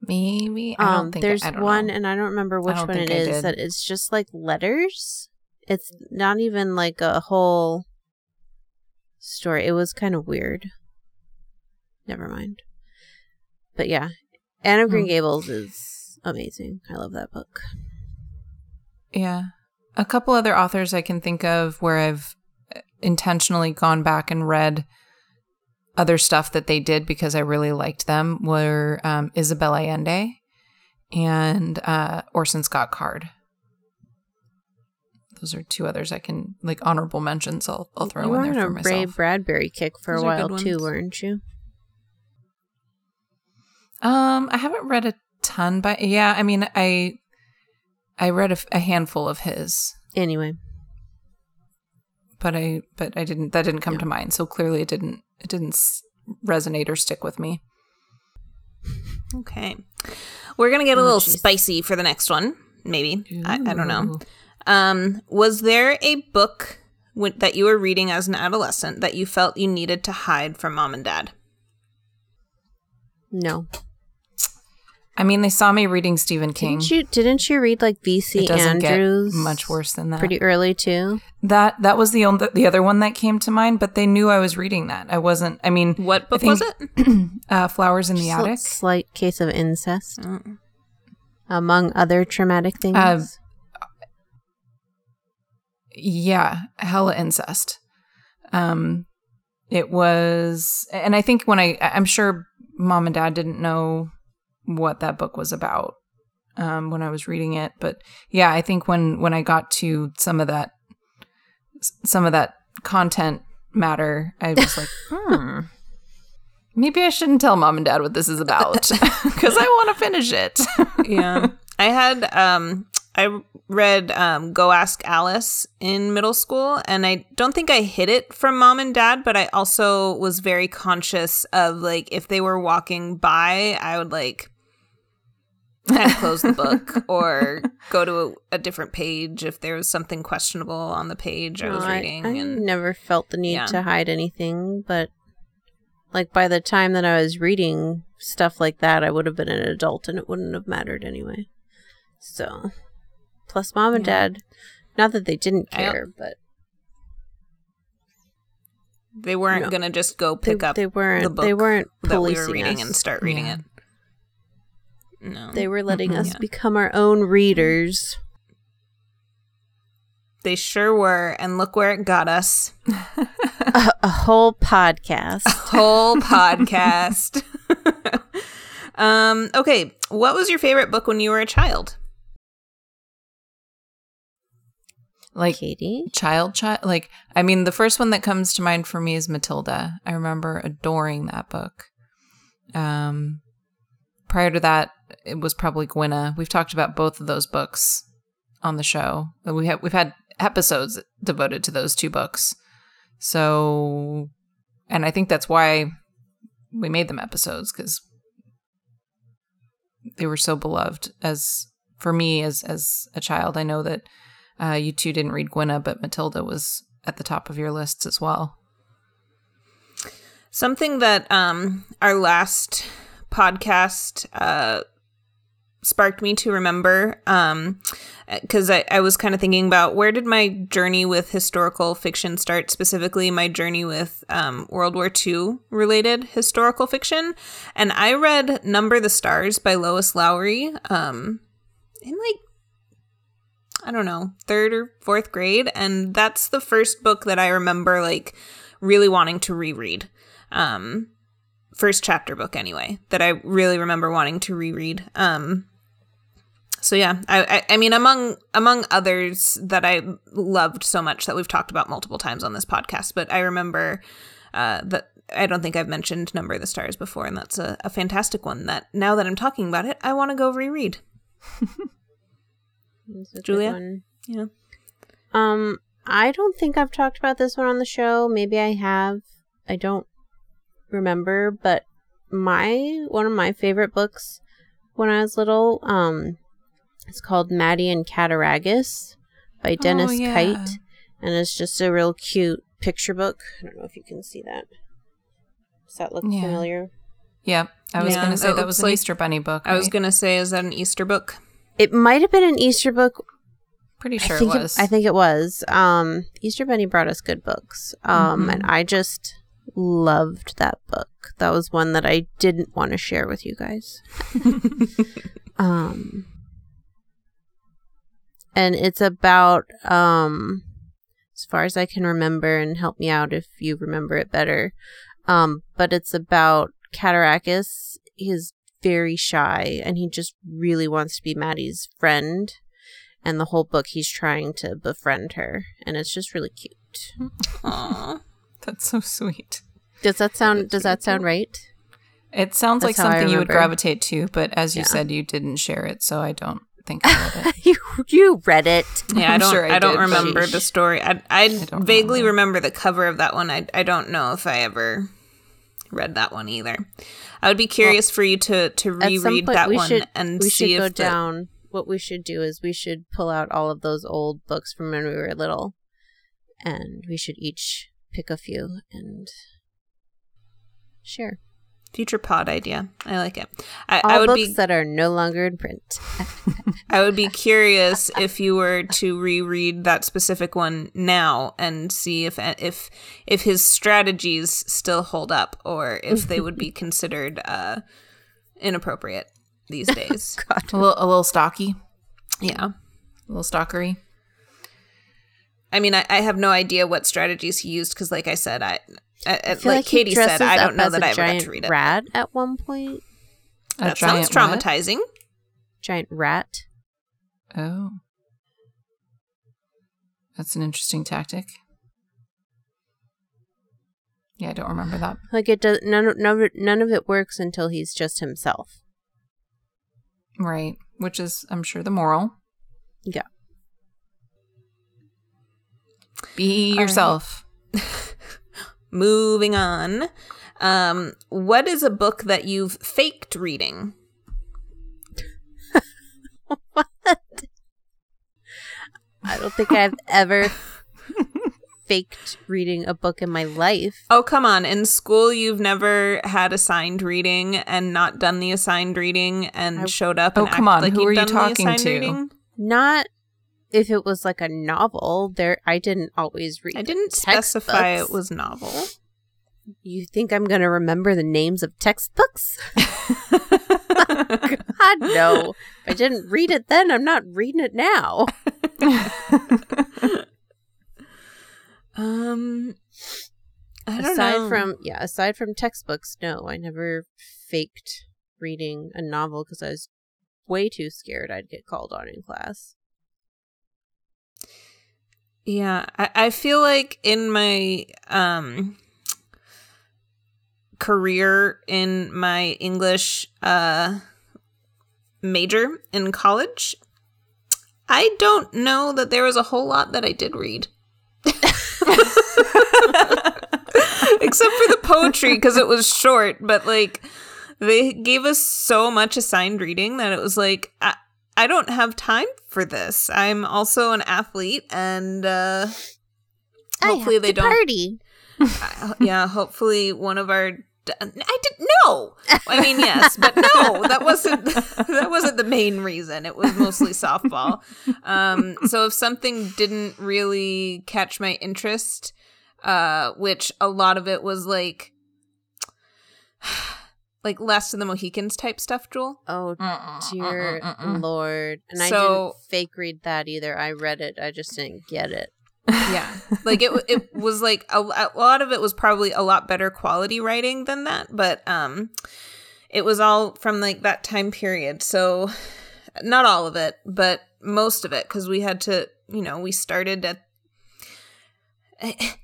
Maybe I don't Um, think there's I don't one, know. and I don't remember which don't one it I is. did. That is just like letters. It's not even like a whole story. It was kind of weird. Never mind. But yeah, Anne of Green Hmm. Gables is amazing. I love that book. Yeah. A couple other authors I can think of where I've intentionally gone back and read other stuff that they did because I really liked them were um, Isabel Allende and uh, Orson Scott Card. Those are two others I can like honorable mentions. I'll I'll throw you in there for a Ray. Bradbury kick for Those a while too, weren't you? Um, I haven't read a ton, but yeah, I mean, I I read a handful of his. Anyway, but I but I didn't that didn't come Yeah. to mind. So clearly it didn't it didn't resonate or stick with me. Okay. We're gonna get a Oh, little jeez. spicy for the next one. Maybe I, I don't know. Um, was there a book w- that you were reading as an adolescent that you felt you needed to hide from mom and dad? no. I mean, they saw me reading Stephen King. Didn't you? Didn't you read like it V.C. Andrews? get much worse than that. Pretty early too. that that was the only the other one that came to mind, but they knew I was reading that. I wasn't. I mean, What book think- was it? uh, Flowers in the Just a Attic. Slight case of incest, Mm. among other traumatic things. Uh, Yeah, hella incest. Um, it was, and I think when I, I'm sure mom and dad didn't know what that book was about um, when I was reading it, but yeah, I think when when I got to some of that, some of that content matter, I was like, hmm. Maybe I shouldn't tell mom and dad what this is about because I want to finish it. yeah. I had um I read um Go Ask Alice in middle school and I don't think I hid it from mom and dad, but I also was very conscious of like if they were walking by, I would like kind of close the book or go to a, a different page if there was something questionable on the page I was reading I, and never felt the need Yeah. to hide anything, but like by the time that I was reading stuff like that, I would have been an adult and it wouldn't have mattered anyway. So, plus mom and Yeah. dad, not that they didn't I care, but they weren't No. gonna just go they, pick up they weren't the book they weren't that we policing were reading us. and start reading Yeah. it. No. They were letting Mhm. us Yeah. become our own readers. They sure were, and look where it got us. a, a whole podcast. Whole podcast. um, okay, what was your favorite book when you were a child? like Katie, child child like i mean the first one that comes to mind for me is matilda i remember adoring that book um prior to that it was probably gwinna we've talked about both of those books on the show. We have we've had episodes devoted to those two books. So and i think that's why we made them episodes because they were so beloved as for me as as a child. I know that uh, you two didn't read Gwinna, but Matilda was at the top of your lists as well. Something that um our last podcast uh sparked me to remember um because I, I was kind of thinking about where did my journey with historical fiction start specifically my journey with um, world war ii related historical fiction and i read number the stars by lois lowry um in like I don't know, third or fourth grade. And that's the first book that I remember like really wanting to reread. Um, first chapter book anyway, that I really remember wanting to reread. Um, so yeah, I, I, I mean, among among others that I loved so much that we've talked about multiple times on this podcast, but I remember uh, that I don't think I've mentioned Number of the Stars before, and that's a, a fantastic one. That now that I'm talking about it, I want to go reread. That's a good Julia? Yeah. Um, I don't think I've talked about this one on the show. Maybe I have. I don't remember, but my one of my favorite books when I was little, um, it's called Maddie and Cattaraugus by Dennis Oh, yeah. Kite, and it's just a real cute picture book. I don't know if you can see that. Does that look Yeah. familiar? Yeah, I was Yeah, going to say it that was an like- Easter Bunny book. I was gonna say, is that an Easter book? It might have been an Easter book. pretty sure I think it was. I think it was. Um, Easter Bunny brought us good books. Um, Mhm. and I just loved that book. That was one that I didn't want to share with you guys. um, and it's about um, as far as I can remember, and help me out if you remember it better. Um, but it's about Cattaraugus. He's very shy, and he just really wants to be Maddie's friend and the whole book he's trying to befriend her and it's just really cute Aw. That's so sweet. does that sound does that sound right It sounds like That's I something you would gravitate to, but as you Yeah. said, you didn't share it, so I don't think I read it. you you read it Yeah, I I'm don't. sure I I, don't did, but- remember the story. I I, don't vaguely remember. remember. the cover of that one. I I don't know if I ever read that one either. I would be curious for you to to at some reread point that we one should and we see should go if the, down what we should do is we should pull out all of those old books from when we were little and we should each pick a few and share future pod idea. I like it. I, all I would books be that are no longer in print I would be curious if you were to reread that specific one now and see if if if his strategies still hold up or if they would be considered uh, inappropriate these days. a, little, a little stocky, yeah. a little stalkery. I mean, I, I have no idea what strategies he used because, like I said, I, I, I feel like, he Katie said, I don't know that I ever got to read it. rat at one point A That sounds giant what? traumatizing. giant rat Oh. That's an interesting tactic. Yeah, I don't remember that. like it does none of, none of it, none of it works until he's just himself Right. Which is, I'm sure, the moral. Yeah. Be right. yourself. Moving on. Um, what is a book that you've faked reading? What? I don't think I've ever faked reading a book in my life. Oh, come on. In school, you've never had assigned reading and not done the assigned reading and I- showed up Oh, come acted on. like Who you'd are you talking to? reading? Not if it was like a novel. There, I didn't always read. I didn't specify it was novel. You think I'm gonna remember the names of textbooks? God no! If I didn't read it then, I'm not reading it now. Um, aside know. from yeah, aside from textbooks, no, I never faked reading a novel because I was way too scared I'd get called on in class. Yeah, I, I feel like in my um career in my English uh major in college, I don't know that there was a whole lot that I did read. Except for the poetry because it was short, but like they gave us so much assigned reading that it was like I, I don't have time for this. I'm also an athlete and uh hopefully they don't party. yeah, hopefully one of our. I didn't know. I mean, yes, but no, that wasn't that wasn't the main reason. It was mostly softball. Um, so if something didn't really catch my interest, uh, which a lot of it was like, like Last of the Mohicans type stuff, Jewel. Oh Mm-mm, dear mm-mm, lord! And I didn't fake read that either. I read it. I just didn't get it. yeah like it it was like a, a lot of it was probably a lot better quality writing than that but um it was all from like that time period so not all of it but most of it because we had to you know we started at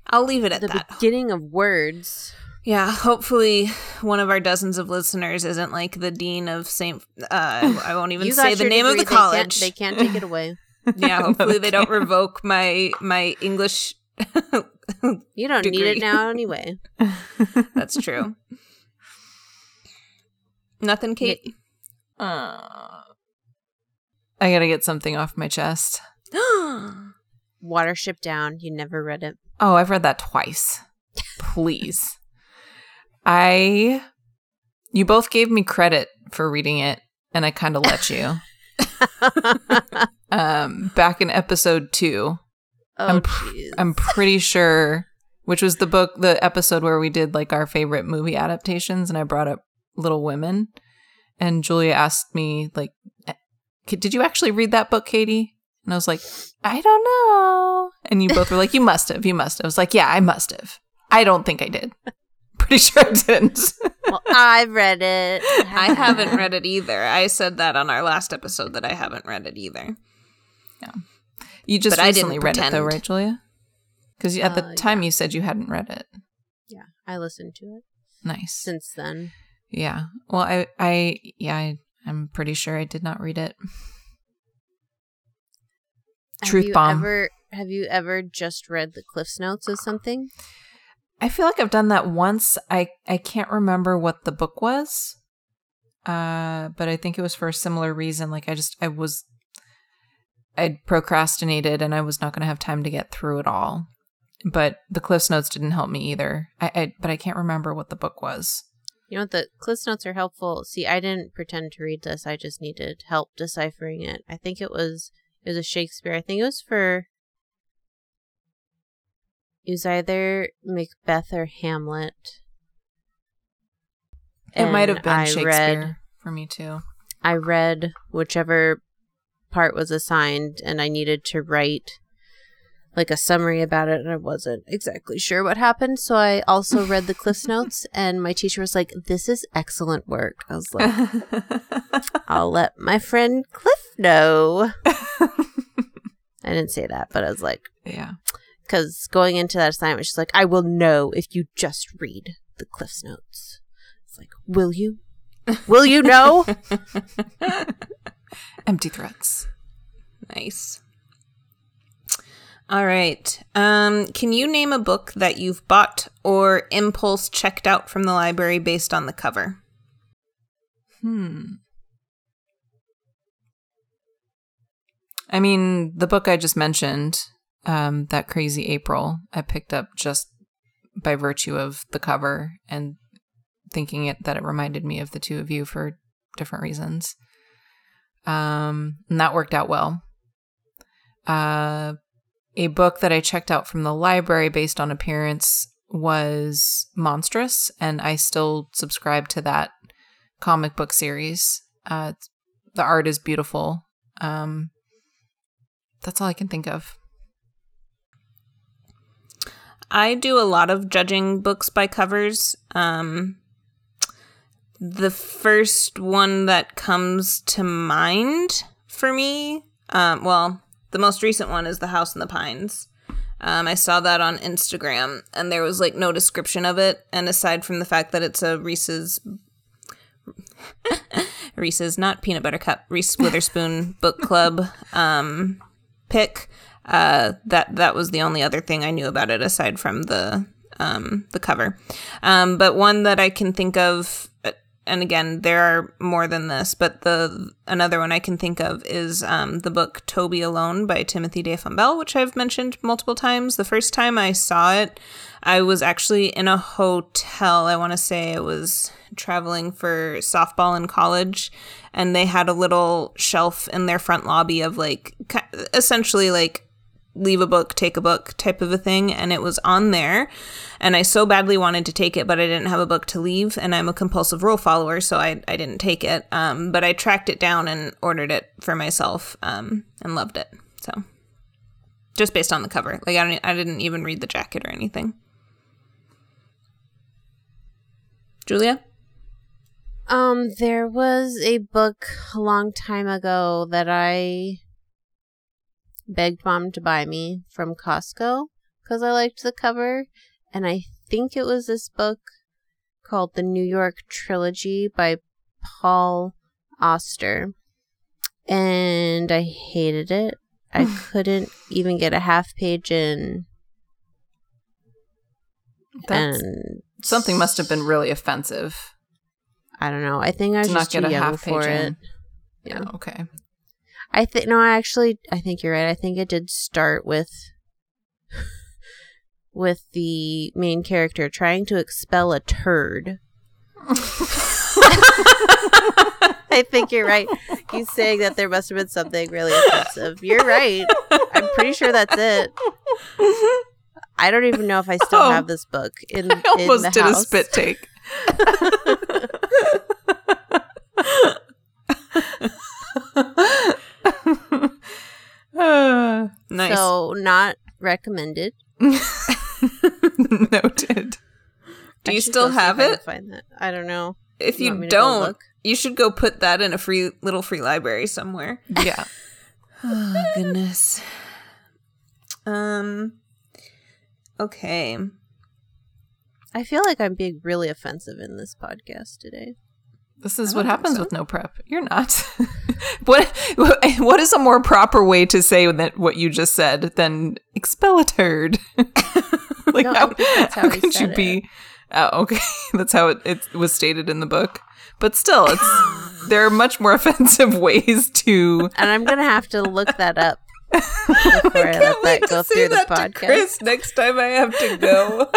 i'll leave it at The that beginning of words. Yeah hopefully one of our dozens of listeners isn't like the dean of st uh i won't even say the your name of degree, the they can't- college They can't, take it away. yeah No, hopefully they they don't revoke my my english You don't need it now anyway. That's true. Nothing, Kate. Uh, I gotta get something off my chest. Watership Down. You never read it. Oh, I've read that twice. Please. I. You both gave me credit for reading it, and I kind of let you. um, back in episode two, Oh, I'm pr- I'm pretty sure, which was the book, the episode where we did like our favorite movie adaptations, and I brought up Little Women, and Julia asked me like, "Did you actually read that book, Katie?" And I was like, "I don't know," and you both were like, "You must have, you must have." I was like, "Yeah, I must have. I don't think I did. Pretty sure I didn't." well, I've read it. I haven't read it either. I said that on our last episode that I haven't read it either. Yeah. You just But I didn't recently read it though, pretend. right, Julia? Because at the Uh, time you said you hadn't read it. Yeah, I listened to it Nice. since then. Yeah. Well, I, I, yeah, I, I'm pretty sure I did not read it. Truth have you bomb. Ever, have you ever just read the Cliff's Notes of something? I feel like I've done that once. I, I can't remember what the book was. Uh, but I think it was for a similar reason. Like I just, I was, I'd procrastinated and I was not going to have time to get through it all. But the Cliff's Notes didn't help me either. I, I, but I can't remember what the book was. You know what? The Cliff's Notes are helpful. See, I didn't pretend to read this. I just needed help deciphering it. I think it was it was a Shakespeare. I think it was for it was either Macbeth or Hamlet. It might have been I Shakespeare Read, for me too. I read whichever part was assigned, and I needed to write like a summary about it, and I wasn't exactly sure what happened. So I also read the Cliff's Notes, and my teacher was like, "This is excellent work." I was like, "I'll let my friend Cliff know." I didn't say that, but I was like, yeah. Because going into that assignment, she's like, "I will know if you just read the Cliff's Notes." It's like, "Will you? Will you know?" Empty threats. Nice. All right. Um, can you name a book that you've bought or impulse checked out from the library based on the cover? Hmm. I mean, the book I just mentioned, um, that crazy April, I picked up just by virtue of the cover and thinking it that it reminded me of the two of you for different reasons. Um, and that worked out well. Uh, a book that I checked out from the library based on appearance was Monstrous, and I still subscribe to that comic book series. Uh, the art is beautiful. Um, that's all I can think of. I do a lot of judging books by covers. Um, the first one that comes to mind for me, um, well, the most recent one is The House in the Pines. Um, I saw that on Instagram, and there was like no description of it. And aside from the fact that it's a Reese's, Reese's not peanut butter cup, Reese Witherspoon book club um, pick, uh, that that was the only other thing I knew about it aside from the um, the cover. Um, but one that I can think of, uh, and again, there are more than this, but the another one I can think of is um, the book Toby Alone by Timothy De Fombelle, which I've mentioned multiple times. The first time I saw it, I was actually in a hotel. I want to say I was traveling for softball in college, and they had a little shelf in their front lobby of like essentially like leave a book, take a book type of a thing. And it was on there. And I so badly wanted to take it, but I didn't have a book to leave. And I'm a compulsive rule follower, so I, I didn't take it. Um, but I tracked it down and ordered it for myself um, and loved it. So just based on the cover. Like I, don't, I didn't even read the jacket or anything. Julia? Um, there was a book a long time ago that I begged mom to buy me from Costco because I liked the cover, and I think it was this book called The New York Trilogy by Paul Auster, and I hated it. I couldn't even get a half page in. That's, and something must have been really offensive. I don't know. I think I was To not just get a half page it. in. Yeah. Yeah. Okay. I think no, I actually I think you're right. I think it did start with with the main character trying to expel a turd. I think you're right. He's saying that there must have been something really offensive. You're right. I'm pretty sure that's it. I don't even know if I still Oh. have this book in, I in almost the did house. a spit take. Uh, Nice. So not recommended. Noted. Do I you still go see if have it? Find that. I don't know. if you you want me to go don't, you should go put that in a free little free library somewhere. Yeah. Oh goodness. Um. Okay. I feel like I'm being really offensive in this podcast today. This is what happens so. with no prep. You're not. what what is a more proper way to say that what you just said than expel a turd? like No, I how, how how could you said be Oh, okay. That's how it, it was stated in the book. But still, it's there are much more offensive ways to And I'm gonna have to look that up before I, let that go through the podcast. Chris, next time I have to go.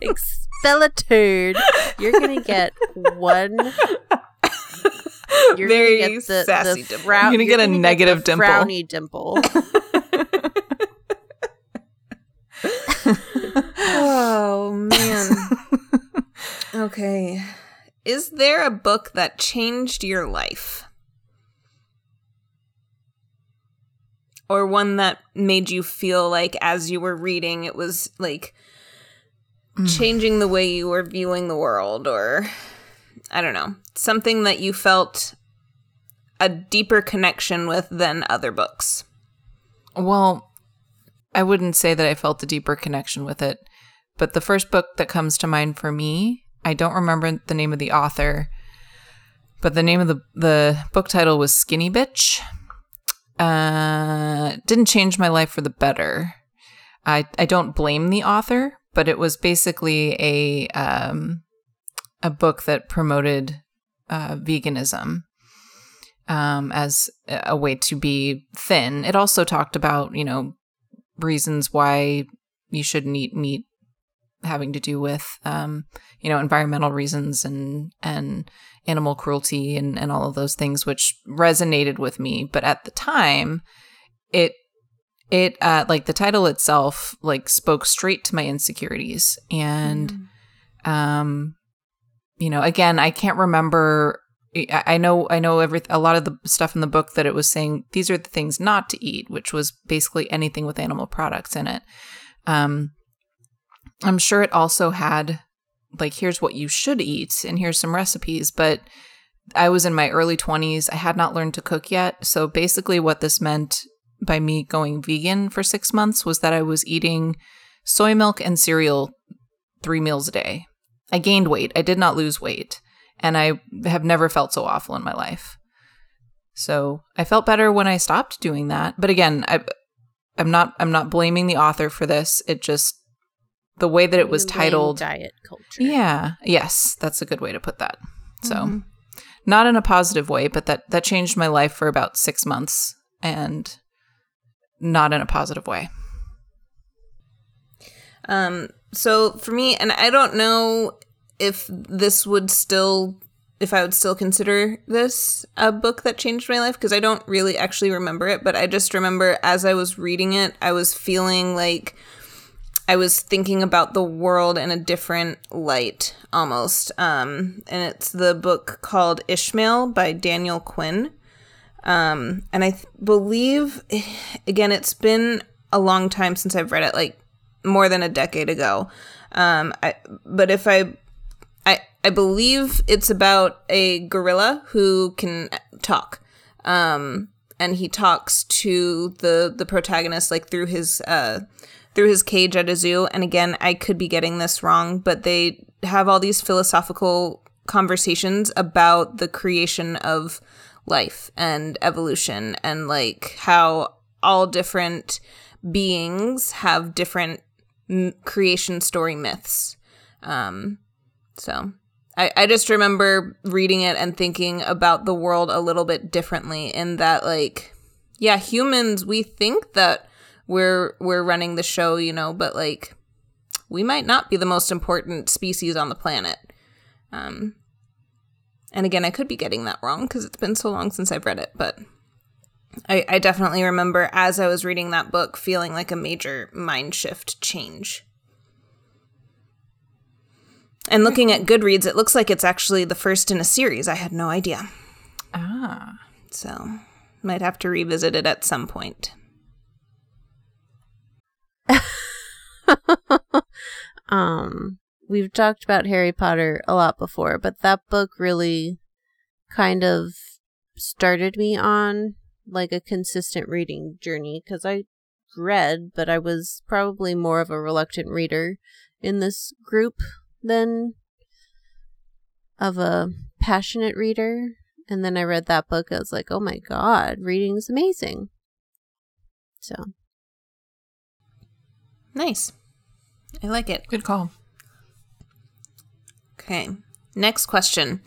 Expel a. You're gonna get one. You're Very gonna get the, sassy the dimple. frown- You're gonna get a the negative dimple. Frowny dimple. oh man. okay. Is there a book that changed your life? Or one that made you feel like as you were reading it was like changing the way you were viewing the world or I don't know, something that you felt a deeper connection with than other books. Well, I wouldn't say that I felt a deeper connection with it, but the first book that comes to mind for me, I don't remember the name of the author, but the name of the the book title was Skinny Bitch. Uh, didn't change my life for the better. I I don't blame the author, but it was basically a um a book that promoted uh, veganism um, as a way to be thin. It also talked about, you know, reasons why you shouldn't eat meat having to do with, um, you know, environmental reasons and, and animal cruelty and, and all of those things, which resonated with me. But at the time, it, it, uh, like the title itself, like spoke straight to my insecurities. And, um, you know, again, I can't remember I I know I know every a lot of the stuff in the book that it was saying these are the things not to eat, which was basically anything with animal products in it. Um, I'm sure it also had like here's what you should eat and here's some recipes, but I was in my early 20s. I had not learned to cook yet, so basically what this meant by me going vegan for 6 months was that I was eating soy milk and cereal 3 meals a day. I gained weight. I did not lose weight and I have never felt so awful in my life. So I felt better when I stopped doing that. But again, I, I'm not I'm not blaming the author for this. It just the way that it was titled. diet culture. Yeah, yes, that's a good way to put that. So Mhm. not in a positive way, but that that changed my life for about six months, and not in a positive way. Um, so for me, and I don't know if this would still, if I would still consider this a book that changed my life because I don't really actually remember it, but I just remember as I was reading it, I was feeling like I was thinking about the world in a different light almost. Um, and it's the book called Ishmael by Daniel Quinn. Um, and I th- believe, again, it's been a long time since I've read it, like more than a decade ago. Um, I, but if I, I, I believe it's about a gorilla who can talk. Um, and he talks to the the protagonist like through his uh through his cage at a zoo. And again, I could be getting this wrong, but they have all these philosophical conversations about the creation of life and evolution and like how all different beings have different m- creation story myths. Um, so I, I just remember reading it and thinking about the world a little bit differently in that like yeah, humans we think that we're we're running the show, you know, but like we might not be the most important species on the planet. Um and again, I could be getting that wrong because it's been so long since I've read it, but I, I definitely remember as I was reading that book feeling like a major mind shift change. And looking at Goodreads, it looks like it's actually the first in a series. I had no idea. Ah. So, might have to revisit it at some point. um, we've talked about Harry Potter a lot before, but that book really kind of started me on like a consistent reading journey because I read, but I was probably more of a reluctant reader in this group than of a passionate reader. And then I read that book. I was like, oh my God, reading is amazing. So. Nice. I like it. Good call. Okay. Next question.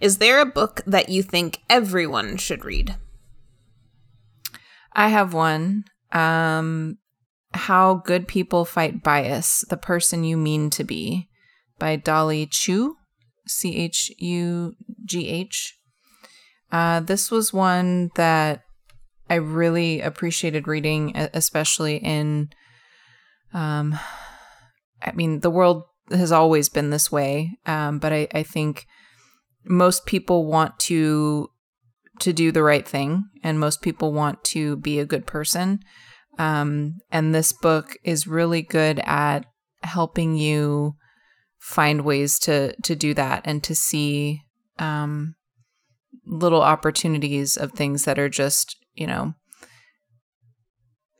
Is there a book that you think everyone should read? I have one. Um, How Good People Fight Bias The Person You Mean to Be by Dolly Chugh, C H U G H. Uh, this was one that I really appreciated reading, especially in, um, I mean, the world has always been this way, um, but I, I think most people want to to do the right thing, and most people want to be a good person. Um, and this book is really good at helping you find ways to to do that and to see um, little opportunities of things that are just you know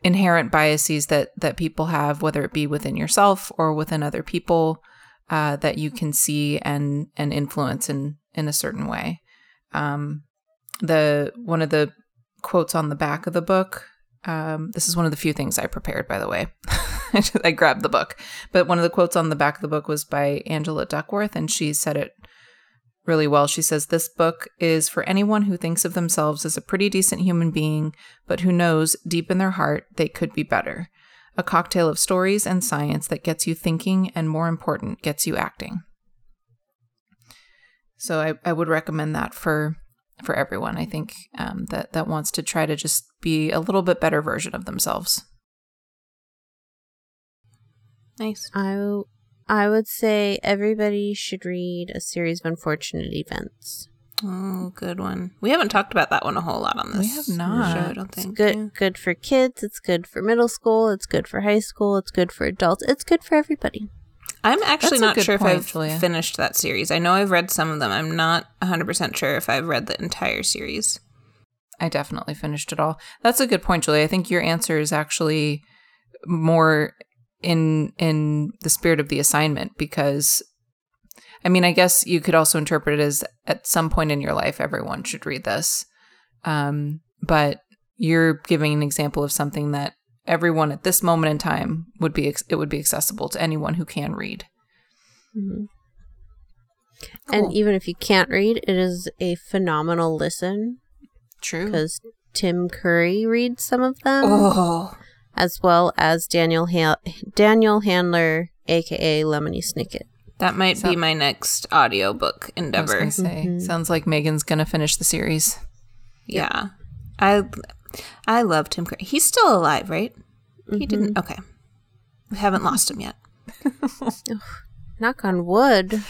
inherent biases that that people have whether it be within yourself or within other people uh, that you can see and and influence in in a certain way. Um, the one of the quotes on the back of the book um, this is one of the few things i prepared by the way. I grabbed the book. But one of the quotes on the back of the book was by angela duckworth and she said it really well she says this book is for anyone who thinks of themselves as a pretty decent human being but who knows deep in their heart they could be better a cocktail of stories and science that gets you thinking and more important gets you acting so I, I would recommend that for for everyone. I think um, that that wants to try to just be a little bit better version of themselves. Nice. I I would say everybody should read a series of unfortunate events. Oh, good one. We haven't talked about that one a whole lot on this. We have not. show, I don't It's think. good Yeah. good for kids, it's good for middle school, it's good for high school, it's good for adults, it's good for everybody. I'm actually That's not sure point, if I've Julia. finished that series. I know I've read some of them. I'm not 100% sure if I've read the entire series. I definitely finished it all. That's a good point, Julie. I think your answer is actually more in in the spirit of the assignment because I mean, I guess you could also interpret it as at some point in your life everyone should read this. Um, but you're giving an example of something that everyone at this moment in time would be ex- it would be accessible to anyone who can read. Mhm. Cool. And even if you can't read, it is a phenomenal listen True. because Tim Curry reads some of them, Oh. As well as Daniel ha- Daniel Handler, aka Lemony Snicket. That might So- be my next audiobook I was endeavor. gonna say, Mhm. sounds like Megan's gonna finish the series. Yeah. I I love Tim Curry. He's still alive, right? Mm-hmm. He didn't. Okay. We haven't lost him yet. Knock on wood.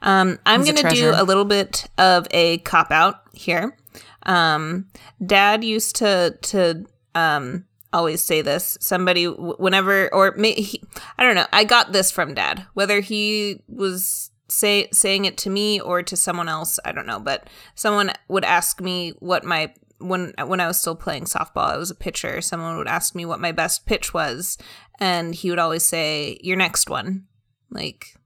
Um, I'm going to do a little bit of a cop out here. Um, Dad used to to um, always say this. Somebody, whenever or may, he, I don't know. I got this from Dad. Whether he was say saying it to me or to someone else, I don't know. But someone would ask me what my when when I was still playing softball, I was a pitcher. Someone would ask me what my best pitch was, and he would always say, "Your next one." Like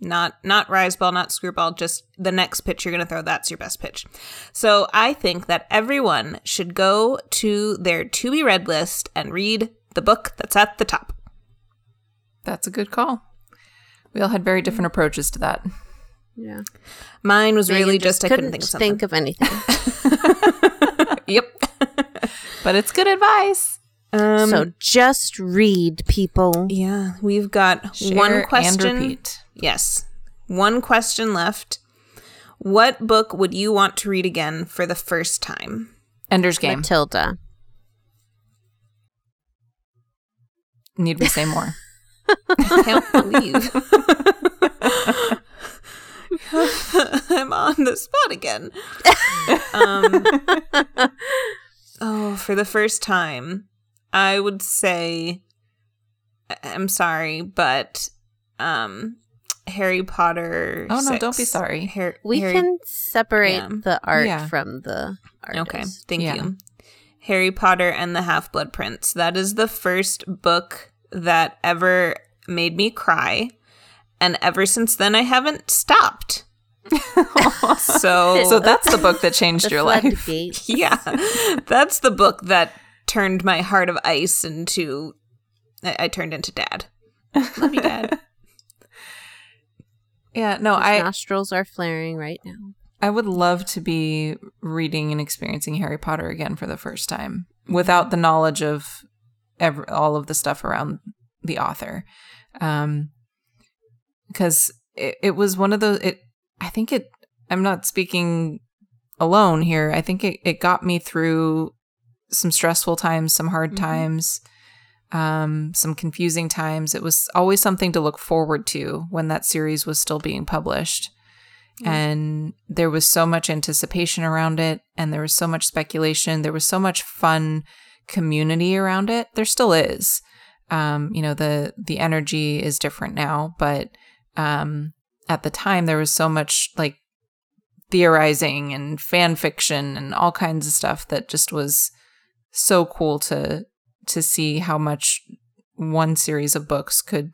not not rise ball, not screwball, just the next pitch you're going to throw. That's your best pitch. So I think that everyone should go to their to be read list and read the book that's at the top. That's a good call. We all had very different approaches to that. Yeah. Mine was really Megan just, I couldn't think of something. think of anything. yep. But it's good advice. Um, so just read, people. yeah, we've got Share one and question. repeat. Yes, one question left. What book would you want to read again for the first time? Ender's Game. Matilda. Need we say more? I can't believe I'm on the spot again. Um, oh, for the first time, I would say, I- I'm sorry, but um, Harry Potter. Oh, no, don't be sorry. Har- We Harry- can separate yeah. the art Yeah. from the artist. Okay, thank Yeah. you. Harry Potter and the Half Blood Prince. That is the first book that ever made me cry. And ever since then, I haven't stopped. so, so that's the book that changed your life. floodgates. yeah, that's the book that turned my heart of ice into. I, I turned into dad. Love you, dad. Yeah, no, His I nostrils are flaring right now. I would love to be reading and experiencing Harry Potter again for the first time without the knowledge of all of the stuff around the author. Um, because it, it was one of those, it, I think it, I'm not speaking alone here. I think it, it got me through some stressful times, some hard Mhm. times, um, some confusing times. It was always something to look forward to when that series was still being published. And there was so much anticipation around it and there was so much speculation. There was so much fun community around it. There still is. Um you know the the energy is different now but um at the time there was so much like theorizing and fan fiction and all kinds of stuff that just was so cool to to see how much one series of books could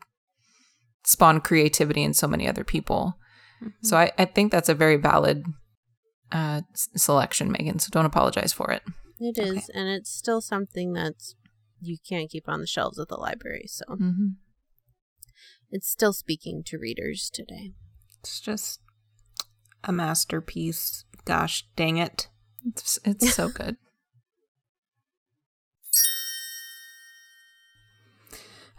spawn creativity in so many other people so I, I think that's a very valid uh, s- selection, Megan. So don't apologize for it. It is, Okay. and it's still something that's you can't keep on the shelves at the library. So Mm-hmm. it's still speaking to readers today. It's just a masterpiece. Gosh dang it. It's, it's so good.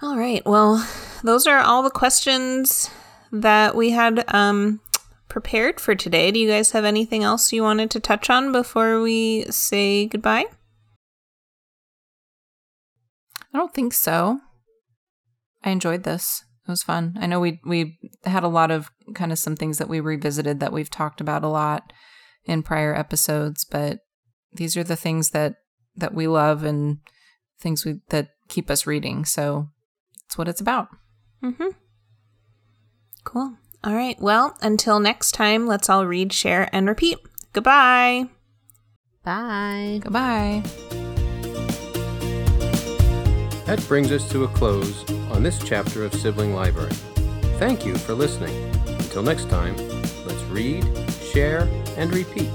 All right. Well, those are all the questions that we had um, prepared for today. Do you guys have anything else you wanted to touch on before we say goodbye? I don't think so. I enjoyed this. It was fun. I know we we had a lot of kind of some things that we revisited that we've talked about a lot in prior episodes, but these are the things that that we love and things we that keep us reading. So that's what it's about. Mm-hmm. Cool. All right. Well, until next time, let's all read, share, and repeat. Goodbye. Bye. Goodbye. That brings us to a close on this chapter of Sibling Library. Thank you for listening. Until next time, let's read, share, and repeat.